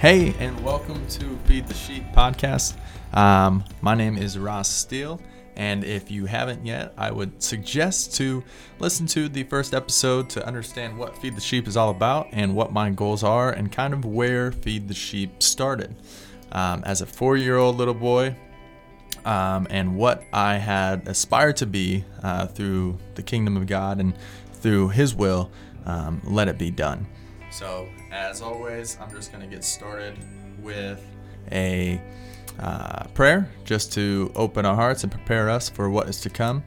Hey, and welcome to Feed the Sheep podcast. Um, my name is Ross Steele, and if you haven't yet, I would suggest to listen to the first episode to understand what Feed the Sheep is all about and what my goals are, and kind of where Feed the Sheep started. Um, as a four year old little boy, um, and what I had aspired to be uh, through the kingdom of God and through His will, um, let it be done. So, as always, I'm just going to get started with a uh, prayer just to open our hearts and prepare us for what is to come.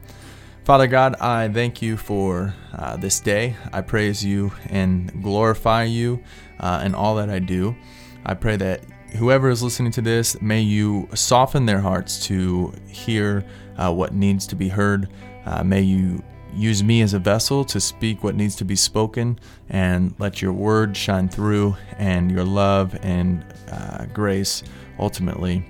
Father God, I thank you for uh, this day. I praise you and glorify you uh, in all that I do. I pray that whoever is listening to this, may you soften their hearts to hear uh, what needs to be heard. Uh, may you Use me as a vessel to speak what needs to be spoken and let your word shine through and your love and uh, grace ultimately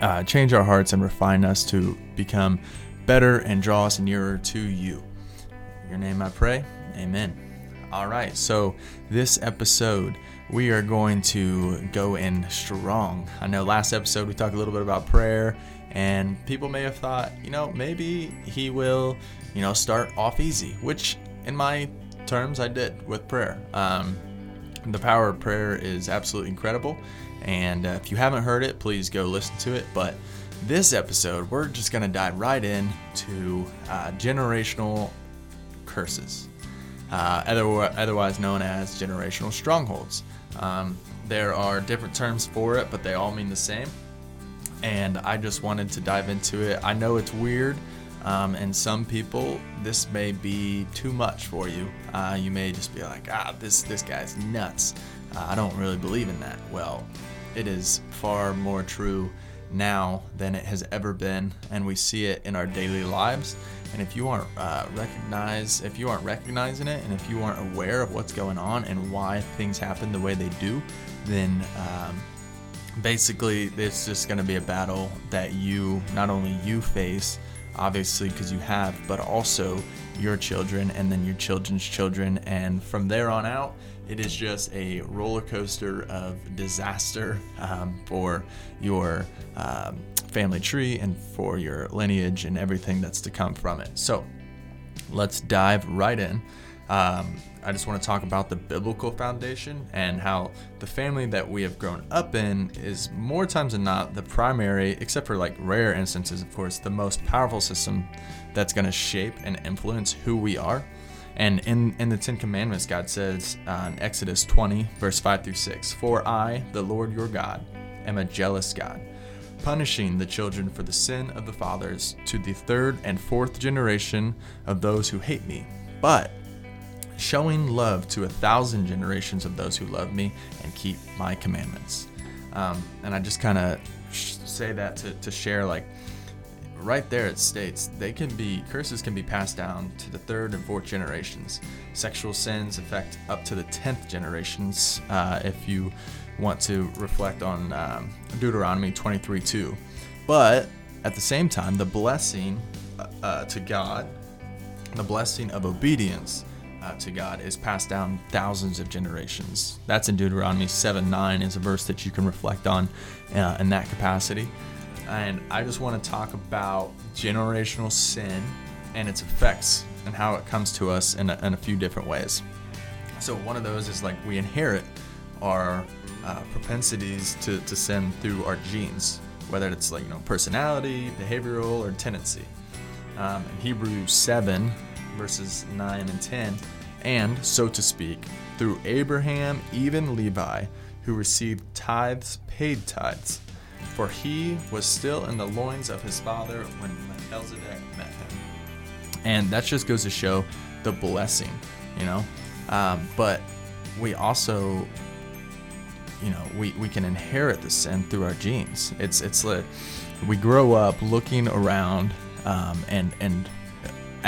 uh, change our hearts and refine us to become better and draw us nearer to you. In your name I pray. Amen. All right, so this episode we are going to go in strong. I know last episode we talked a little bit about prayer and people may have thought, you know, maybe he will, you know, start off easy, which in my terms I did with prayer. Um, the power of prayer is absolutely incredible. And uh, if you haven't heard it, please go listen to it. But this episode, we're just going to dive right in to uh, generational curses, uh, otherwise known as generational strongholds. Um, there are different terms for it, but they all mean the same and I just wanted to dive into it. I know it's weird, um, and some people this may be too much for you. Uh, you may just be like, ah, this this guy's nuts. Uh, I don't really believe in that. Well, it is far more true now than it has ever been, and we see it in our daily lives. And if you aren't uh, recognize, if you aren't recognizing it, and if you aren't aware of what's going on and why things happen the way they do, then um, basically it's just going to be a battle that you not only you face obviously because you have but also your children and then your children's children. And from there on out it is just a roller coaster of disaster um, for your um, family tree and for your lineage and everything that's to come from it. So let's dive right in um, I just want to talk about the biblical foundation and how the family that we have grown up in is more times than not the primary, except for like rare instances, of course, the most powerful system that's going to shape and influence who we are. And in, in the Ten Commandments, God says uh, in Exodus 20, verse 5 through 6 For I, the Lord your God, am a jealous God, punishing the children for the sin of the fathers to the third and fourth generation of those who hate me. But showing love to a thousand generations of those who love me and keep my commandments. Um, and I just kind of sh- say that to, to share, like, right there it states they can be curses can be passed down to the third and fourth generations sexual sins affect up to the 10th generations uh, if you want to reflect on um, deuteronomy 23 2 but at the same time the blessing uh, to god the blessing of obedience uh, to God is passed down thousands of generations. That's in Deuteronomy 7 9 is a verse that you can reflect on uh, in that capacity. And I just want to talk about generational sin and its effects and how it comes to us in a, in a few different ways. So, one of those is like we inherit our uh, propensities to, to sin through our genes, whether it's like, you know, personality, behavioral, or tendency. Um, in Hebrews 7, verses 9 and 10, and, so to speak, through Abraham, even Levi, who received tithes, paid tithes, for he was still in the loins of his father when Melchizedek met him. And that just goes to show the blessing, you know. Um, but we also, you know, we, we can inherit the sin through our genes. It's it's like we grow up looking around, um, and and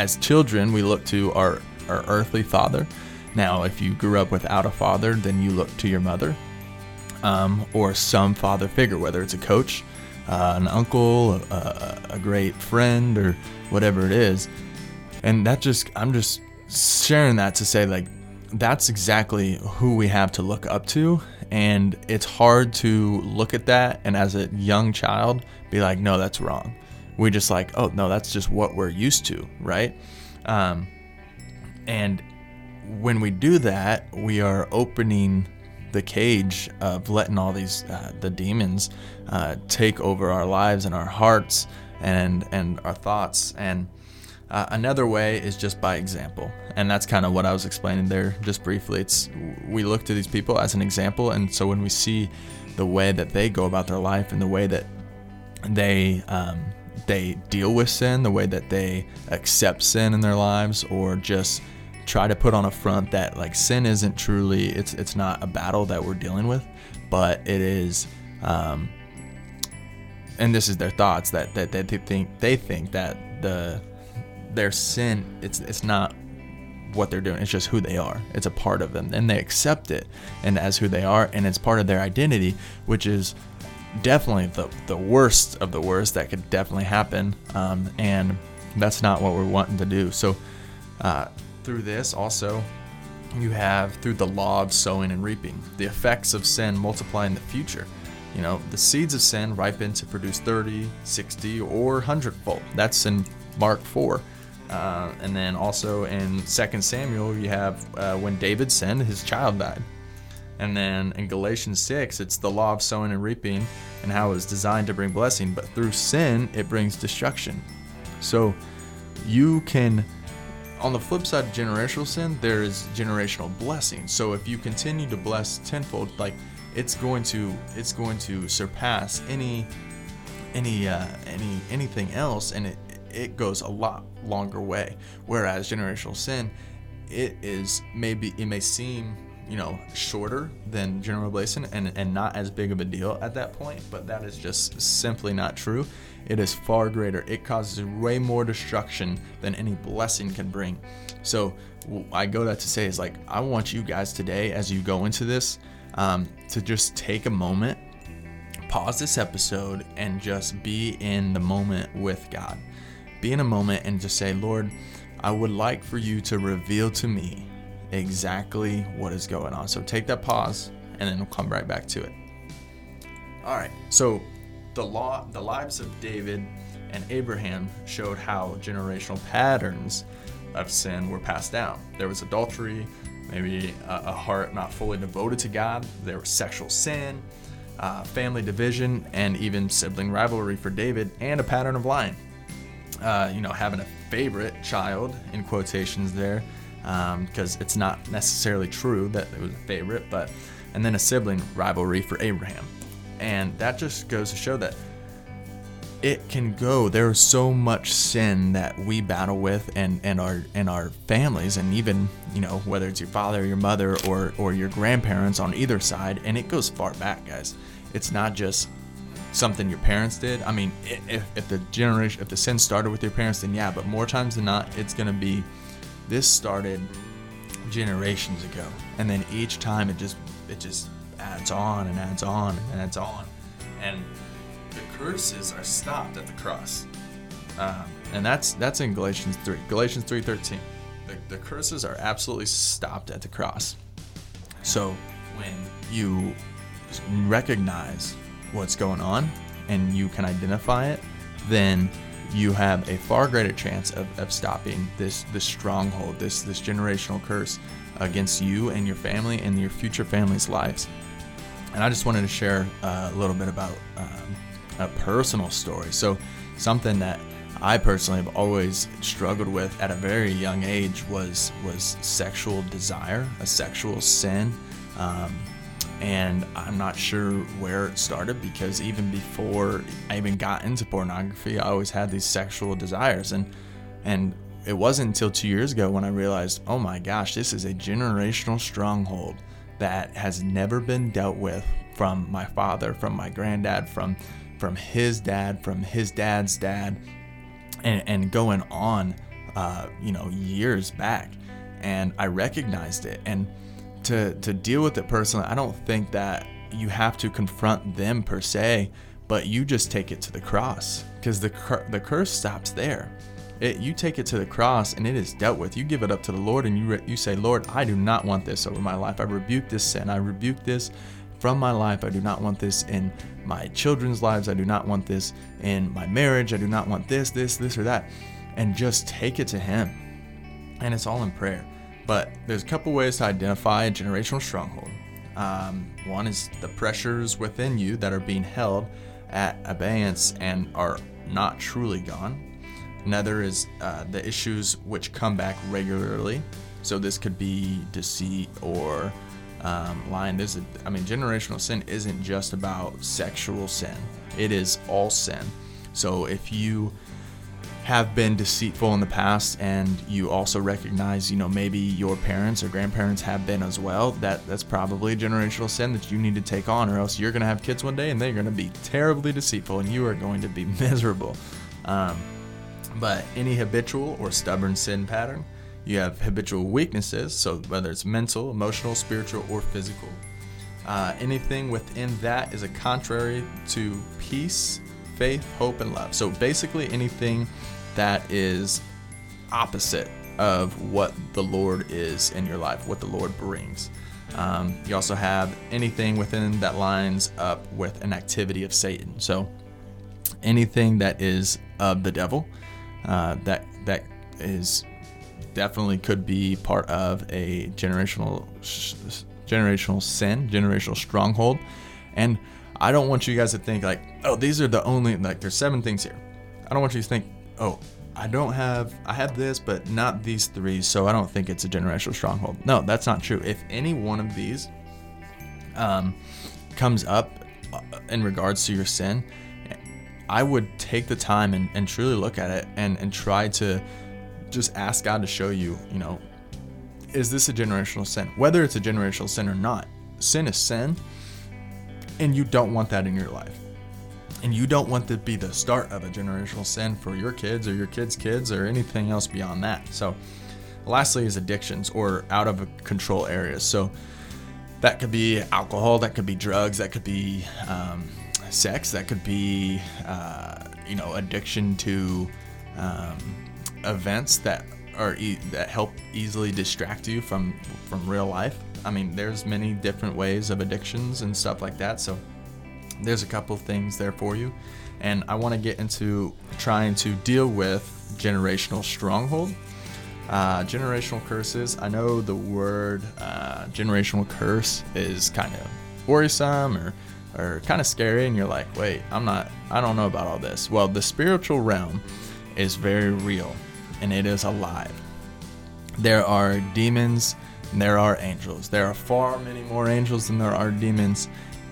as children, we look to our, our earthly father. Now, if you grew up without a father, then you look to your mother um, or some father figure, whether it's a coach, uh, an uncle, a, a, great friend, or whatever it is. And that just, I'm just sharing that to say, like, that's exactly who we have to look up to And it's hard to look at that and as a young child be like, no, that's wrong. We just like, oh, no, that's just what we're used to, right? Um, and when we do that, we are opening the cage of letting all these uh, the demons uh, take over our lives and our hearts and and our thoughts. And uh, another way is just by example. And that's kind of what i was explaining there just briefly. It's we look to these people as an example. And so when we see the way that they go about their life and the way that they um, they deal with sin the way that they accept sin in their lives or just try to put on a front that like sin isn't truly it's it's not a battle that we're dealing with but it is um, and this is their thoughts that, that that they think they think that the their sin it's it's not what they're doing it's just who they are. It's a part of them and they accept it and as who they are and it's part of their identity which is definitely the, the worst of the worst that could definitely happen um, and that's not what we're wanting to do. So uh, through this also you have through the law of sowing and reaping the effects of sin multiply in the future. You know the seeds of sin ripen to produce 30 60 or 100 fold that's in mark 4 uh, and then also in 2 samuel you have uh, when david sinned his child died and then in galatians 6 it's the law of sowing and reaping and how it's designed to bring blessing but through sin it brings destruction so you can on the flip side of generational sin, there is generational blessing. So if you continue to bless tenfold, like it's going to it's going to surpass any any uh, any anything else, and it it goes a lot longer way. Whereas generational sin, it is maybe it may seem you know shorter than general Blason and, and not as big of a deal at that point but that is just simply not true. It is far greater. It causes way more destruction than any blessing can bring. So i go that to say is like i want you guys today as you go into this um, to just take a moment pause this episode and just be in the moment with god. Be in a moment and just say lord i would like for you to reveal to me exactly what is going on. So take that pause and then we'll come right back to it. All right. So the law the lives of David and Abraham showed how generational patterns of sin were passed down. There was adultery, maybe a, a heart not fully devoted to God, there was sexual sin, uh, family division, and even sibling rivalry for David, and a pattern of lying. Uh, you know, having a favorite child, in quotations there, because um, it's not necessarily true that it was a favorite, but and then a sibling rivalry for Abraham, and that just goes to show that it can go. There is so much sin that we battle with, and and our and our families, and even you know whether it's your father, your mother, or or your grandparents on either side, and it goes far back, guys. It's not just something your parents did. I mean, if, if the generation, if the sin started with your parents, then yeah. But more times than not, it's gonna be this started generations ago, and then each time it just it just adds on and adds on and adds on, and the curses are stopped at the cross, um, and that's that's in Galatians three, Galatians three thirteen. The, the curses are absolutely stopped at the cross. So when you recognize what's going on and you can identify it, then you have a far greater chance of, of stopping this this stronghold, this this generational curse against you and your family and your future family's lives. And I just wanted to share uh, a little bit about um, a personal story. So something that I personally have always struggled with at a very young age was was sexual desire, a sexual sin. Um, and I'm not sure where it started because even before I even got into pornography, I always had these sexual desires and and it wasn't until 2 years ago when I realized, "Oh my gosh, this is a generational stronghold that has never been dealt with from my father, from my granddad, from from his dad, from his dad's dad, and, and going on, uh, you know, years back. And I recognized it. And to to deal with it personally, I don't think that you have to confront them per se, but you just take it to the cross because the the curse stops there. It, you take it to the cross and it is dealt with. You give it up to the Lord and you re, you say, Lord, I do not want this over my life. I rebuke this sin. I rebuke this from my life. I do not want this in my children's lives. I do not want this in my marriage. I do not want this, this, this, or that. And just take it to Him. And it's all in prayer. But there's a couple ways to identify a generational stronghold. Um, one is the pressures within you that are being held at abeyance and are not truly gone. Another is uh, the issues which come back regularly. So this could be deceit or um, lying. There's a, I mean, generational sin isn't just about sexual sin. It is all sin. So if you have been deceitful in the past and you also recognize you know maybe your parents or grandparents have been as well that that's probably a generational sin that you need to take on or else you're going to have kids one day and they're going to be terribly deceitful and you are going to be miserable um, but any habitual or stubborn sin pattern you have habitual weaknesses so whether it's mental emotional spiritual or physical uh, anything within that is a contrary to peace faith, hope, and love. So basically, anything that is opposite of what the Lord is in your life, what the Lord brings. Um, you also have anything within that lines up with an activity of Satan. So anything that is of the devil, uh, that that is definitely could be part of a generational generational sin, generational stronghold, and I don't want you guys to think like, oh, these are the only like there's seven things here. I don't want you to think, oh, I don't have I have this, but not these three, so I don't think it's a generational stronghold. No, that's not true. If any one of these um, comes up uh, in regards to your sin, I would take the time and, and truly look at it and, and try to just ask God to show you, you know, is this a generational sin? Whether it's a generational sin or not, sin is sin and you don't want that in your life. And you don't want to be the start of a generational sin for your kids or your kids' kids or anything else beyond that. So, lastly, is addictions or out of control areas. So, that could be alcohol, that could be drugs, that could be um, sex, that could be, uh, you know, addiction to um, events that are e- that help easily distract you from from real life. I mean, there's many different ways of addictions and stuff like that. So there's a couple things there for you. And I want to get into trying to deal with generational stronghold. Uh, generational curses. I know the word uh, generational curse is kind of worrisome or, or kind of scary, and you're like, wait, I'm not, I don't know about all this. Well, the spiritual realm is very real and it is alive. There are demons there are angels. There are far many more angels than there are demons.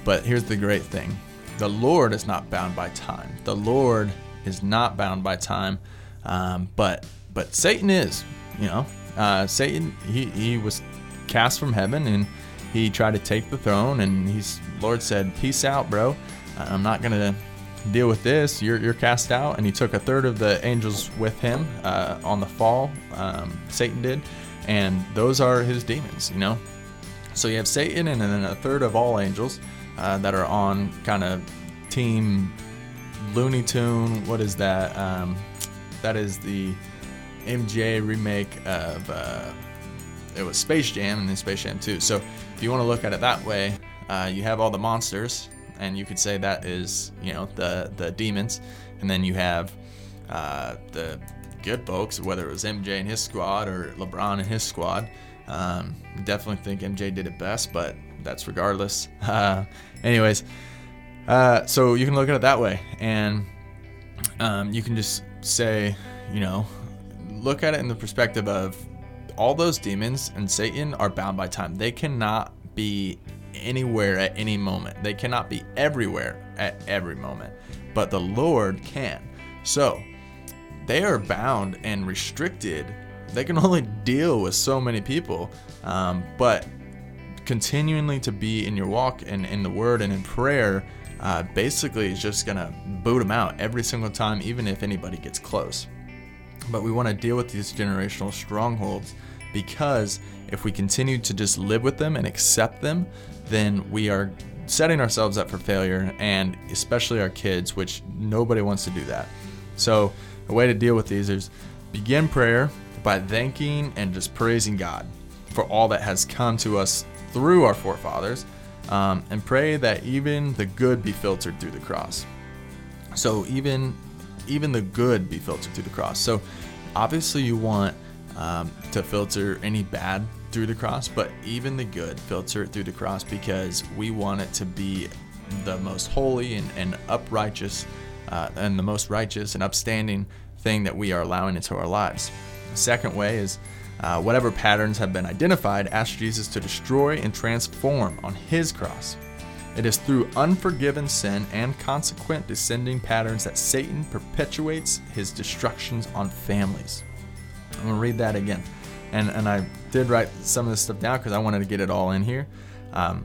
But here's the great thing the Lord is not bound by time. The Lord is not bound by time. Um, but but Satan is, you know. Uh, Satan, he, he was cast from heaven and he tried to take the throne. And he's Lord said, Peace out, bro. I'm not to deal with this. You're, you're cast out. And he took a third of the angels with him uh, on the fall. Um, Satan did and those are his demons, you know. So you have Satan and then a third of all angels uh, that are on kind of team Looney Tune. What is that? Um, that is the MJ remake of uh, it was Space Jam and then Space Jam 2. So if you want to look at it that way, uh, you have all the monsters, and you could say that is you know the the demons, and then you have uh, the good folks, whether it was MJ and his squad or LeBron and his squad. Um, definitely think MJ did it best, but that's regardless. Uh, anyways, uh, so you can look at it that way, and um, you can just say, you know, look at it in the perspective of all those demons and Satan are bound by time. They cannot be anywhere at any moment. They cannot be everywhere at every moment, but the Lord can. So they are bound and restricted. They can only deal with so many people. Um, but continually to be in your walk and in the word and in prayer uh, basically is just to boot them out every single time, even if anybody gets close. But we want to deal with these generational strongholds because if we continue to just live with them and accept them, then we are setting ourselves up for failure, and especially our kids, which nobody wants to do that. So, a way to deal with these is begin prayer by thanking and just praising God for all that has come to us through our forefathers. um, and pray that even the good be filtered through the cross. So even even the good be filtered through the cross. So obviously you want um, to filter any bad through the cross, but even the good filter it through the cross because we want it to be the most holy and, and uprighteous uh, and the most righteous and upstanding thing that we are allowing into our lives. The second way is uh, whatever patterns have been identified, ask Jesus to destroy and transform on his cross. It is through unforgiven sin and consequent descending patterns that Satan perpetuates his destructions on families. I'm going to read that again. And, and I did write some of this stuff down because I wanted to get it all in here. Um,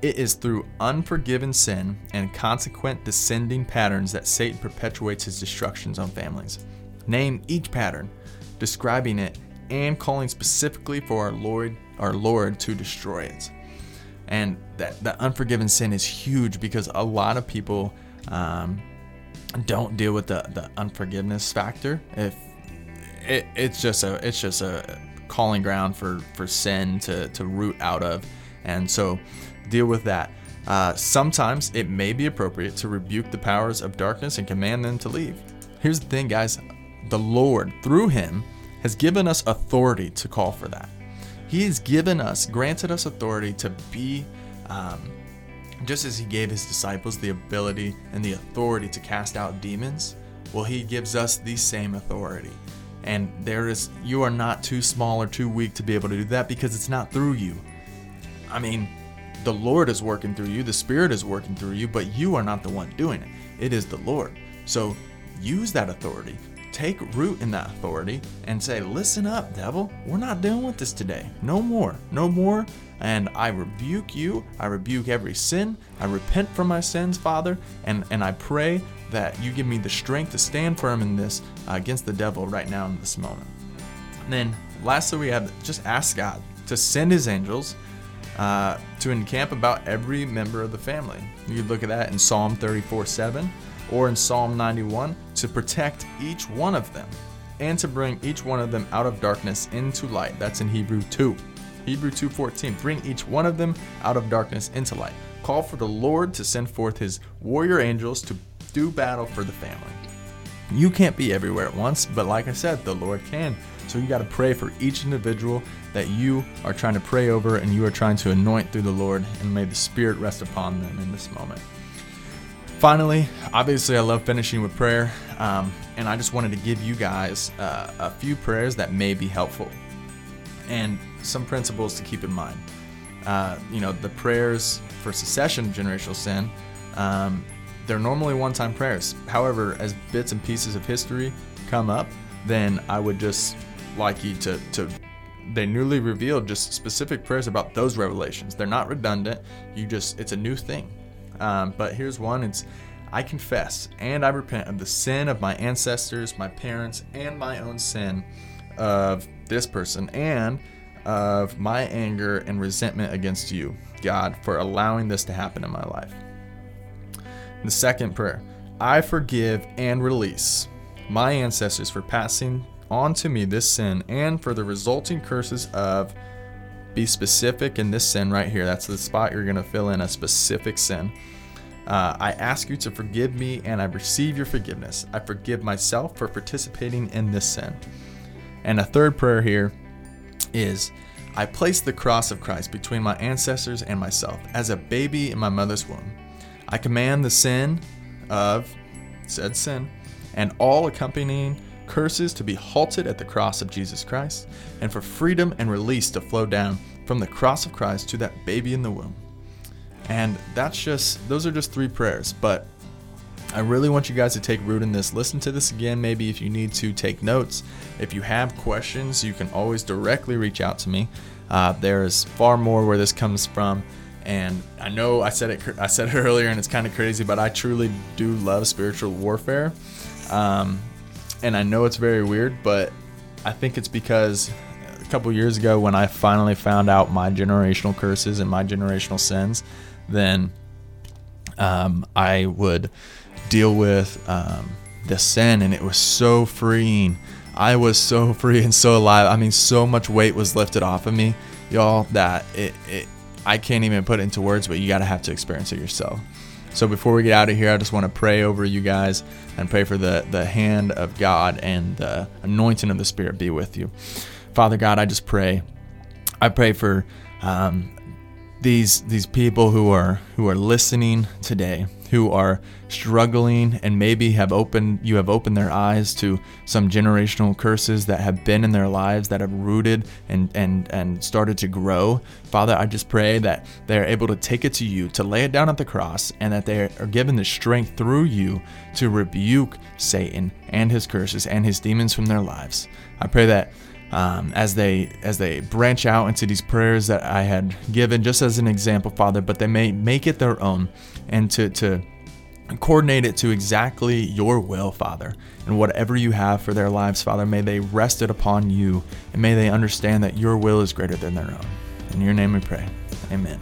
it is through unforgiven sin and consequent descending patterns that Satan perpetuates his destructions on families. Name each pattern, describing it and calling specifically for our Lord, our Lord to destroy it. And that, that unforgiven sin is huge because a lot of people um, don't deal with the, the unforgiveness factor. If it, it's just a it's just a calling ground for for sin to to root out of, and so deal with that. Uh, sometimes it may be appropriate to rebuke the powers of darkness and command them to leave. Here's the thing, guys: the Lord through Him has given us authority to call for that. He has given us, granted us authority to be. Um, just as he gave his disciples the ability and the authority to cast out demons, well, he gives us the same authority. And there is, you are not too small or too weak to be able to do that because it's not through you. I mean, the Lord is working through you, the Spirit is working through you, but you are not the one doing it. It is the Lord. So use that authority. Take root in that authority and say, Listen up, devil. We're not dealing with this today. No more. No more. And I rebuke you. I rebuke every sin. I repent for my sins, Father. And, and I pray that you give me the strength to stand firm in this uh, against the devil right now in this moment. And then lastly, we have just ask God to send his angels uh, to encamp about every member of the family. You look at that in Psalm 34 7 or in Psalm 91 to protect each one of them and to bring each one of them out of darkness into light. That's in Hebrew 2. Hebrew 2:14 Bring each one of them out of darkness into light. Call for the Lord to send forth his warrior angels to do battle for the family. You can't be everywhere at once, but like I said, the Lord can. So you got to pray for each individual that you are trying to pray over and you are trying to anoint through the Lord, and may the Spirit rest upon them in this moment. Finally, obviously, I love finishing with prayer, um, and I just wanted to give you guys uh, a few prayers that may be helpful and some principles to keep in mind. Uh, you know, the prayers for cessation of generational sin um, they're normally one time prayers. However, as bits and pieces of history come up, then I would just like you to, to they newly revealed just specific prayers about those revelations. They're not redundant. You just, it's a new thing. Um, but here's one it's, I confess and I repent of the sin of my ancestors, my parents, and my own sin of this person and of my anger and resentment against you, God, for allowing this to happen in my life. The second prayer I forgive and release my ancestors for passing on to me this sin and for the resulting curses of be specific in this sin right here. That's the spot you're going to fill in a specific sin. Uh, I ask you to forgive me and I receive your forgiveness. I forgive myself for participating in this sin. And a third prayer here is I place the cross of Christ between my ancestors and myself as a baby in my mother's womb. I command the sin of said sin and all accompanying curses to be halted at the cross of Jesus Christ, and for freedom and release to flow down from the cross of Christ to that baby in the womb. And that's just, those are just three prayers, but I really want you guys to take root in this. Listen to this again, maybe if you need to take notes. If you have questions, you can always directly reach out to me. Uh, there is far more where this comes from and I know I said it I said it earlier and it's kind of crazy, but I truly do love spiritual warfare. Um, and I know it's very weird, but I think it's because a couple years ago when I finally found out my generational curses and my generational sins, then um, I would deal with um, the sin, and it was so freeing. I was so free and so alive. I mean, so much weight was lifted off of me, y'all, that it, it I can't even put it into words, but you got to have to experience it yourself. So before we get out of here, I just want to pray over you guys and pray for the, the hand of God and the anointing of the Spirit be with you. Father God, I just pray. I pray for um, these these people who are who are listening today who are struggling and maybe have opened you have opened their eyes to some generational curses that have been in their lives that have rooted and and and started to grow. Father i just pray that they're able to take it to you to lay it down at the cross and that they are given the strength through you to rebuke satan and his curses and his demons from their lives. I pray that um, as they as they branch out into these prayers that I had given just as an example, Father, but they may make it their own and to to coordinate it to exactly your will, Father. And whatever you have for their lives, Father, may they rest it upon you and may they understand that your will is greater than their own. In your name we pray. Amen.